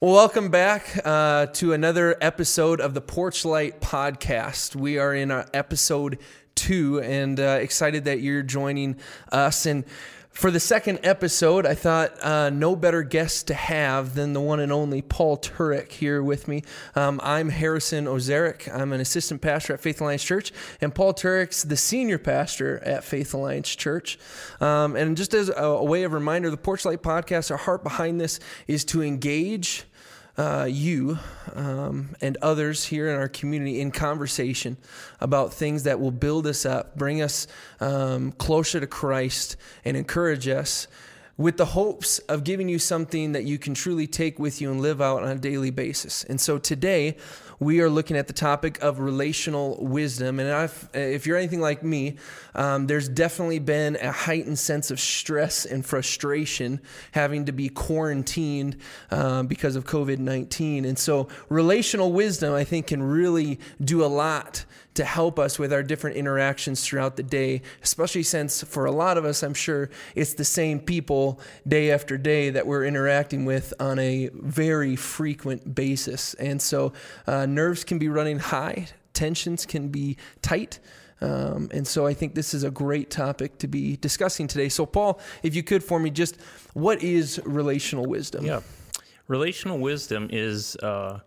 Well, welcome back uh, to another episode of the Porch Light Podcast. We are in uh, episode two and uh, excited that you're joining us. And for the second episode, I thought uh, no better guest to have than the one and only Paul Turek here with me. Um, I'm Harrison Ozerick. I'm an assistant pastor at Faith Alliance Church, and Paul Turek's the senior pastor at Faith Alliance Church. Um, and just as a, a way of reminder, the Porchlight Podcast, our heart behind this is to engage uh, you um, and others here in our community in conversation about things that will build us up, bring us um, closer to Christ, and encourage us with the hopes of giving you something that you can truly take with you and live out on a daily basis. And so today, we are looking at the topic of relational wisdom. And if you're anything like me, um, there's definitely been a heightened sense of stress and frustration having to be quarantined um, because of COVID 19. And so, relational wisdom, I think, can really do a lot to help us with our different interactions throughout the day, especially since for a lot of us, I'm sure it's the same people day after day that we're interacting with on a very frequent basis. And so uh, nerves can be running high, tensions can be tight. Um, and so I think this is a great topic to be discussing today. So, Paul, if you could for me, just what is relational wisdom? Yeah. Relational wisdom is uh,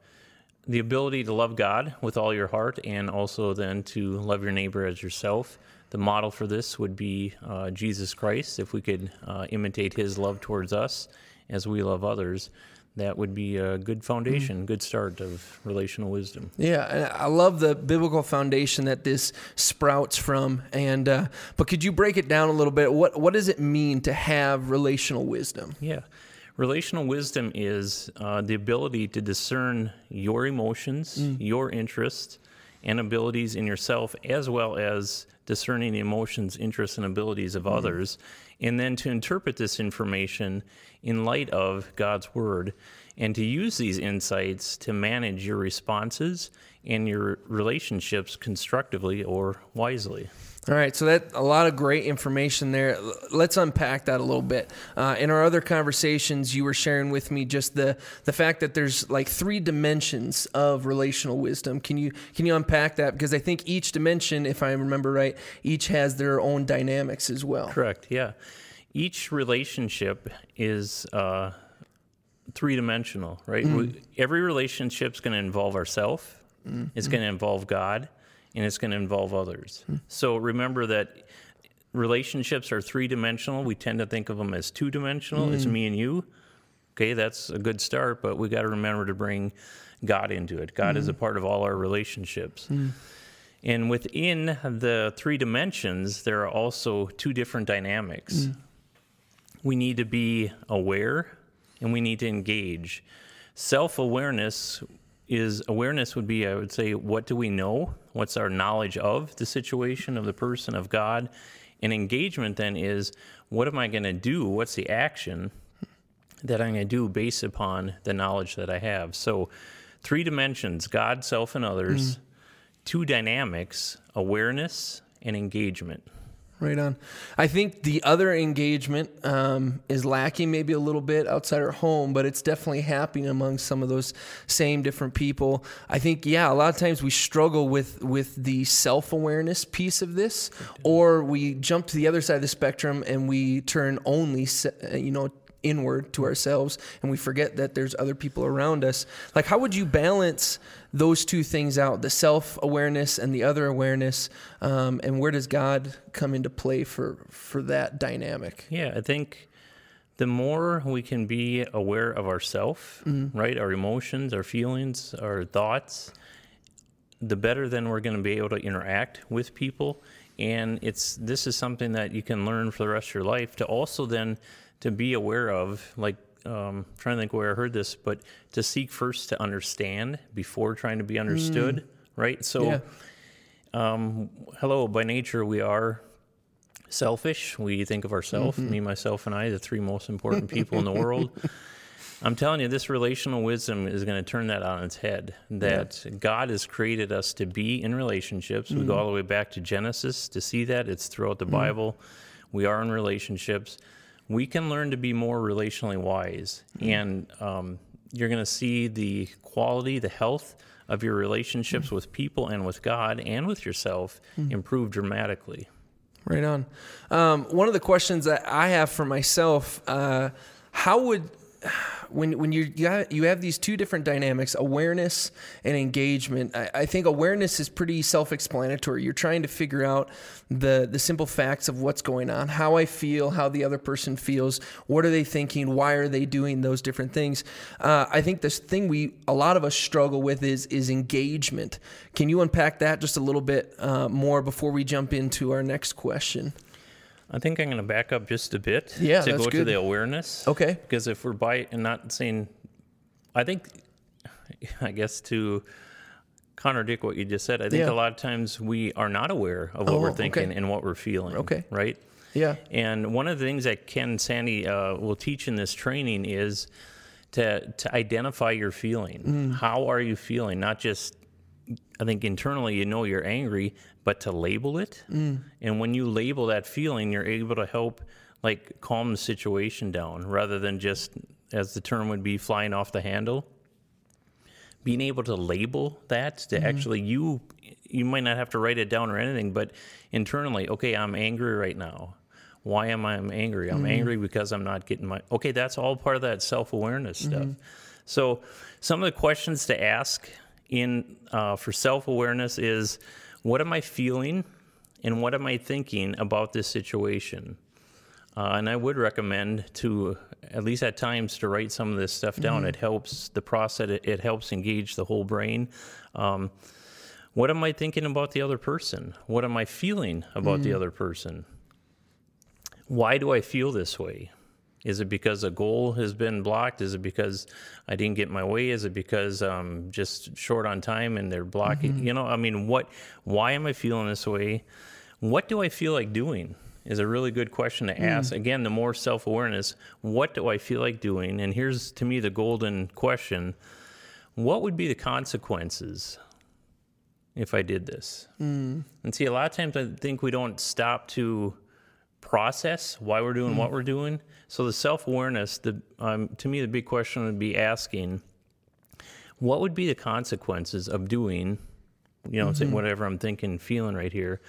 the ability to love God with all your heart and also then to love your neighbor as yourself. The model for this would be uh, Jesus Christ. If we could uh, imitate his love towards us as we love others, that would be a good foundation, mm-hmm. good start of relational wisdom. Yeah, and I love the biblical foundation that this sprouts from. And uh, but could you break it down a little bit? What what does it mean to have relational wisdom? Yeah. Relational wisdom is uh, the ability to discern your emotions, mm. your interests, and abilities in yourself, as well as discerning the emotions, interests, and abilities of mm. others, and then to interpret this information in light of God's Word, and to use these insights to manage your responses and your relationships constructively or wisely. All right, so that a lot of great information there. Let's unpack that a little bit. Uh, in our other conversations, you were sharing with me just the the fact that there's like three dimensions of relational wisdom. Can you can you unpack that? Because I think each dimension, if I remember right, each has their own dynamics as well. Correct. Yeah, each relationship is. Uh, three dimensional, right? Mm. Every relationship is going to involve ourselves. Mm. It's going to involve God and it's going to involve others. Hmm. So remember that relationships are three dimensional. We tend to think of them as two dimensional. Mm. It's me and you. Okay, that's a good start, but we got to remember to bring God into it. God mm. is a hmm. part of all our relationships. Mm. And within the three dimensions, there are also two different dynamics. Hmm. We need to be aware and we need to engage. Self awareness is awareness would be, I would say, what do we know? What's our knowledge of the situation, of the person, of God? And engagement then is what am I going to do? What's the action that I'm going to do based upon the knowledge that I have? So, three dimensions God, self, and others, mm. two dynamics awareness and engagement. Right on. I think the other engagement um, is lacking maybe a little bit outside our home, but it's definitely happening among some of those same different people. I think, yeah, a lot of times we struggle with with the self awareness piece of this, or we jump to the other side of the spectrum and we turn only, you know, inward to ourselves and we forget that there's other people around us. Like, how would you balance those two things out the self awareness and the other awareness? Um, and where does God come into play for, for that dynamic? Yeah, I think the more we can be aware of ourself, mm-hmm. right? Our emotions, our feelings, our thoughts, the better then we're going to be able to interact with people. And it's this is something that you can learn for the rest of your life to also then to be aware of, like um, trying to think where I heard this, but to seek first to understand before trying to be understood, mm. right? So, yeah. um, hello, by nature, we are selfish. We think of ourselves, mm-hmm. me, myself, and I, the three most important people in the world. I'm telling you, this relational wisdom is going to turn that on its head. That yeah. God has created us to be in relationships. Mm-hmm. We go mm. all the way back to Genesis to see that. It's throughout the mm-hmm. Bible. We are in relationships we can learn to be more relationally wise. Mm-hmm. And um, you're going to see the quality, the health of your relationships Mm. with people and with God and with yourself improve dramatically. Right on. Um, one of the questions that I have for myself: uh, How would when when you you have, you have these two different dynamics, awareness and engagement? I, I think awareness is pretty self-explanatory. You're trying to figure out the the simple facts of what's going on, how I feel, how the other person feels, what are they thinking, why are they doing those different things. Uh, I think this thing we a lot of us struggle with is is engagement. Can you unpack that just a little bit uh, more before we jump into our next question? I think I'm going to back up just a bit Yeah, to go to the awareness. Okay. Because if we're by and not saying, I think, I guess to contradict what you just said, I think Yeah. a lot of times we are not aware of what Oh, we're okay. thinking and what we're feeling. Okay. Right? Yeah. And one of the things that Ken Sande uh, will teach in this training is to to identify your feeling. Mm. How are you feeling? Not just I think internally you know you're angry, but to label it. Mm. And when you label that feeling, you're able to help like calm the situation down rather than just as the term would be flying off the handle. Being able to label that to Mm-hmm. actually you you might not have to write it down or anything, but internally, okay, I'm angry right now. Why am I angry? I'm angry because I'm not getting my okay, that's all part of that self-awareness stuff. So some of the questions to ask in uh, for self-awareness is what am I feeling and what am I thinking about this situation? Uh, and I would recommend to, at least at times, to write some of this stuff down. It helps the process. It, it helps engage the whole brain. Um, what am I thinking about the other person? What am I feeling about the other person? Why do I feel this way? Is it because a goal has been blocked? Is it because I didn't get my way? Is it because I'm just short on time and they're blocking? Mm-hmm. You know, I mean, what? Why am I feeling this way? What do I feel like doing? Is a really good question to mm. ask. Again, the more self awareness. What do I feel like doing? And here's to me the golden question: What would be the consequences if I did this? Mm. And see, a lot of times I think we don't stop to process why we're doing what mm. we're doing. So the self awareness, the um, to me, the big question would be asking, what would be the consequences of doing, you know, say mm-hmm. whatever I'm thinking, feeling right here,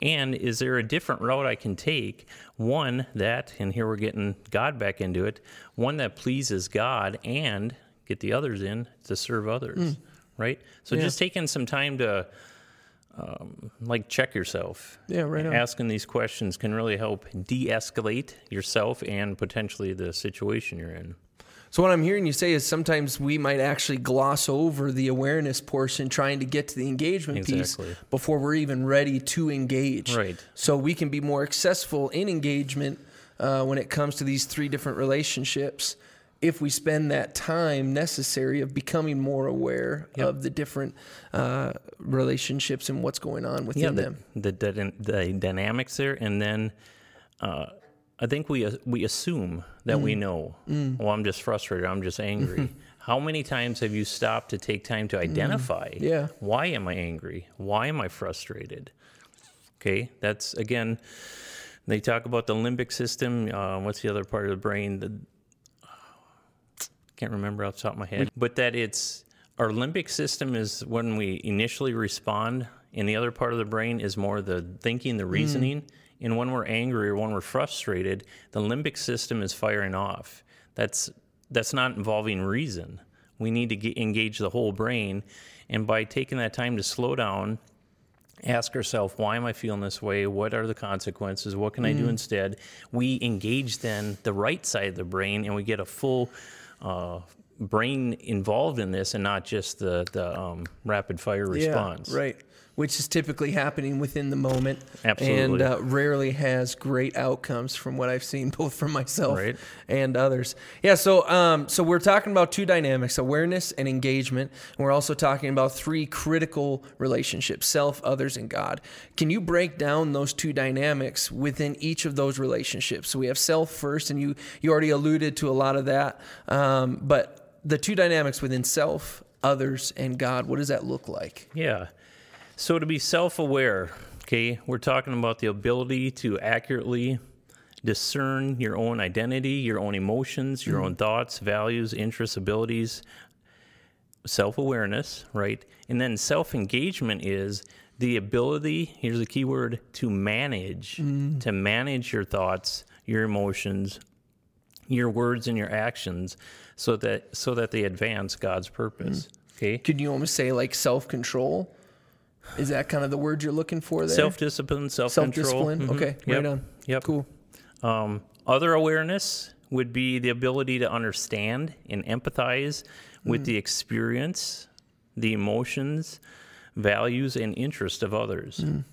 and is there a different route I can take? One that, and here we're getting God back into it, one that pleases God and get the others in to serve others, mm. right? So Yeah. just taking some time to like check yourself. Yeah, right on. Asking these questions can really help de-escalate yourself and potentially the situation you're in. So what I'm hearing you say is sometimes we might actually gloss over the awareness portion trying to get to the engagement Exactly. piece before we're even ready to engage. Right. So we can be more successful in engagement uh, when it comes to these three different relationships if we spend that time necessary of becoming more aware of the different uh, relationships and what's going on within the, them. the, the, the dynamics there, and then uh, I think we we assume that we know. Well, I'm just frustrated. I'm just angry. How many times have you stopped to take time to identify? Yeah. Why am I angry? Why am I frustrated? Okay, that's again. They talk about the limbic system. Uh, what's the other part of the brain? The, can't remember off the top of my head, but that it's our limbic system is when we initially respond, and the other part of the brain is more the thinking, the hmm. reasoning. And when we're angry or when we're frustrated, the limbic system is firing off. That's that's not involving reason. We need to get, engage the whole brain, and by taking that time to slow down, ask ourselves, why am I feeling this way? What are the consequences? What can I do hmm. instead? We engage then the right side of the brain, and we get a full uh, brain involved in this, and not just the the um, rapid fire response. Yeah, right. Which is typically happening within the moment. Absolutely. And uh, rarely has great outcomes from what I've seen, both from myself Right. and others. Yeah, so um, so we're talking about two dynamics awareness and engagement. And we're also talking about three critical relationships self, others, and God. Can you break down those two dynamics within each of those relationships? So we have self first, and you, you already alluded to a lot of that. Um, but the two dynamics within self, others, and God, what does that look like? Yeah. So to be self aware, okay, we're talking about the ability to accurately discern your own identity, your own emotions, your own mm-hmm. thoughts, values, interests, abilities, self awareness, right? And then self engagement is the ability, here's the key word, to manage, mm. to manage your thoughts, your emotions, your words and your actions so that so that they advance God's purpose. Mm. Okay? Could you almost say like self control? Is that kind of the word you're looking for there? Self discipline, self self control. discipline. Mm-hmm. Okay, right on. Yep. Cool. Um, other awareness would be the ability to understand and empathize with mm. the experience, the emotions, values, and interest of others. Mm.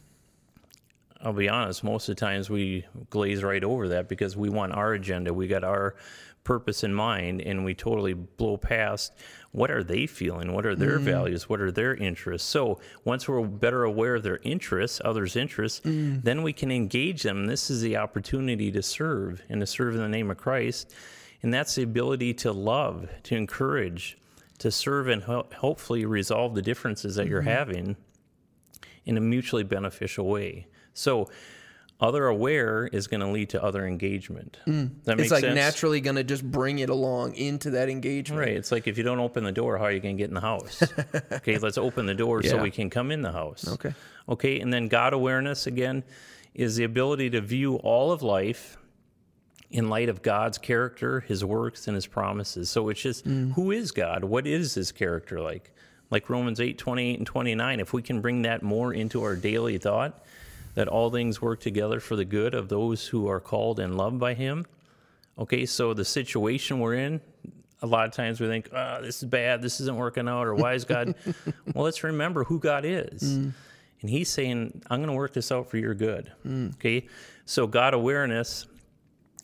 I'll be honest, most of the times we glaze right over that because we want our agenda, we got our purpose in mind, and we totally blow past what are they feeling, what are their mm. values, what are their interests. So once we're better aware of their interests, others' interests, mm. then we can engage them. This is the opportunity to serve and to serve in the name of Christ. And that's the ability to love, to encourage, to serve and ho- hopefully resolve the differences that you're mm-hmm. having in a mutually beneficial way. So, other aware is going to lead to other engagement. That makes Mm. It's like sense. naturally going to just bring it along into that engagement. Right. It's like if you don't open the door, how are you going to get in the house? okay, let's open the door so we can come in the house. Okay. Okay, and then God awareness again is the ability to view all of life in light of God's character, his works, and his promises. So it's just Mm. who is God? What is his character like? Like Romans 8, 28 and 29, if we can bring that more into our daily thought, that all things work together for the good of those who are called and loved by him. Okay, so the situation we're in, a lot of times we think, oh, this is bad, this isn't working out, or why is God? well, let's remember who God is. Mm. And He's saying, I'm going to work this out for your good. Mm. Okay, so God awareness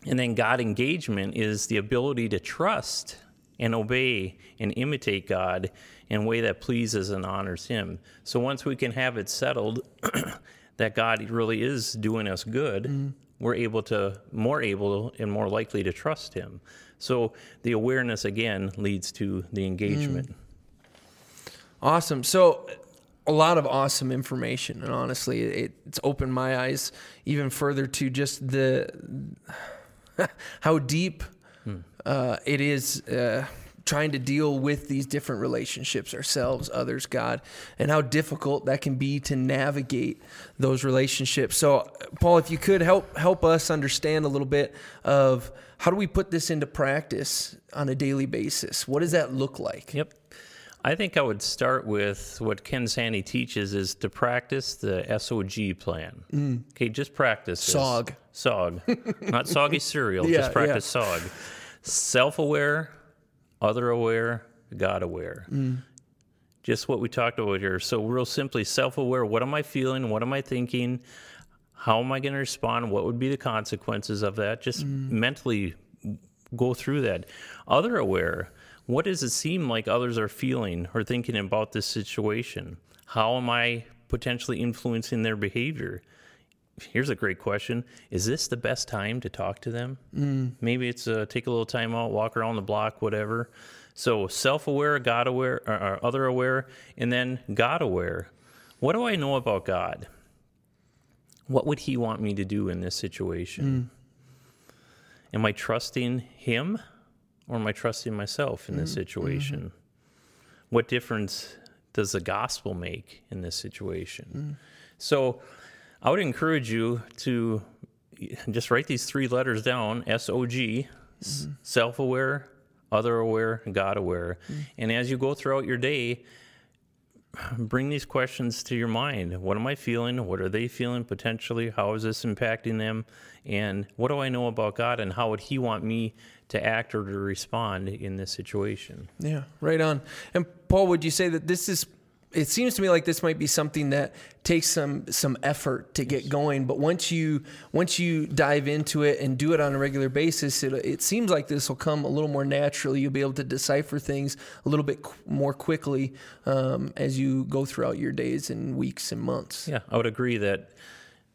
and then God engagement is the ability to trust and obey and imitate God in a way that pleases and honors Him. So once we can have it settled that God really is doing us good, we're able to more able and more likely to trust Him. So the awareness again leads to the engagement. Awesome. So, a lot of awesome information, and honestly, it, it's opened my eyes even further to just the how deep uh, it is. Uh, trying to deal with these different relationships ourselves others god and how difficult that can be to navigate those relationships so paul if you could help help us understand a little bit of how do we put this into practice on a daily basis what does that look like Yep. I think I would start with what Ken Sande teaches is to practice the SOG plan. Mm. Okay, just practice this. SOG. SOG. Not soggy cereal, Yeah, just practice SOG. Self aware, other aware, God aware. Mm. Just what we talked about here. So, real simply, self aware what am I feeling? What am I thinking? How am I going to respond? What would be the consequences of that? Just mm. mentally go through that. Other aware, what does it seem like others are feeling or thinking about this situation? How am I potentially influencing their behavior? Here's a great question. Is this the best time to talk to them? Mm. Maybe it's uh, take a little time out, walk around the block, whatever. So self aware, God aware, or, or other aware, and then God aware. What do I know about God? What would He want me to do in this situation? Am I trusting Him or am I trusting myself in this situation? What difference does the gospel make in this situation? So I would encourage you to just write these three letters down S O G, mm-hmm. self aware, other aware, God aware. Mm. And as you go throughout your day, bring these questions to your mind. What am I feeling? What are they feeling potentially? How is this impacting them? And what do I know about God and how would He want me to act or to respond in this situation? Yeah, right on. And Paul, would you say that this is? It seems to me like this might be something that takes some some effort to get going, but once you once you dive into it and do it on a regular basis, it it seems like this will come a little more naturally. You'll be able to decipher things a little bit qu- more quickly um, as you go throughout your days and weeks and months. Yeah, I would agree that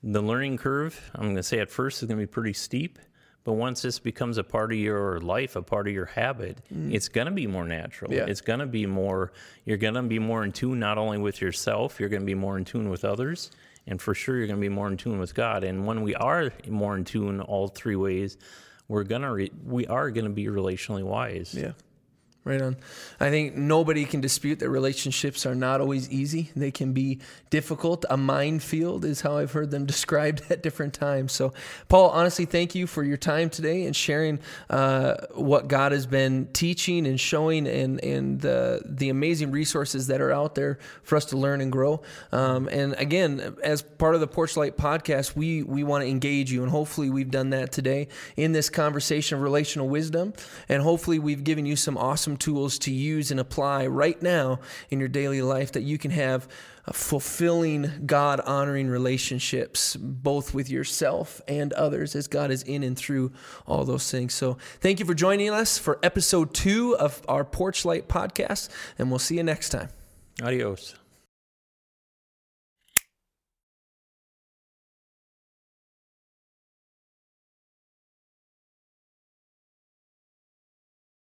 the learning curve, I'm going to say at first, is going to be pretty steep. But once this becomes a part of your life, a part of your habit, mm-hmm. it's going to be more natural. Yeah. It's going to be more, you're going to be more in tune not only with yourself, you're going to be more in tune with others, and for sure you're going to be more in tune with God. And when we are more in tune all three ways, we're gonna re- we are going to be relationally wise. Yeah. Right on. I think nobody can dispute that relationships are not always easy. They can be difficult. A minefield is how I've heard them described at different times. So, Paul, honestly, thank you for your time today and sharing uh, what God has been teaching and showing and, and the, the amazing resources that are out there for us to learn and grow. Um, and again, as part of the Porch Light podcast, we, we want to engage you. And hopefully, we've done that today in this conversation of relational wisdom. And hopefully, we've given you some awesome tools to use and apply right now in your daily life that you can have uh, fulfilling, God honoring relationships, both with yourself and others, as God is in and through all those things. So, thank you for joining us for episode two of our Porch Light podcast, and we'll see you next time. Adios.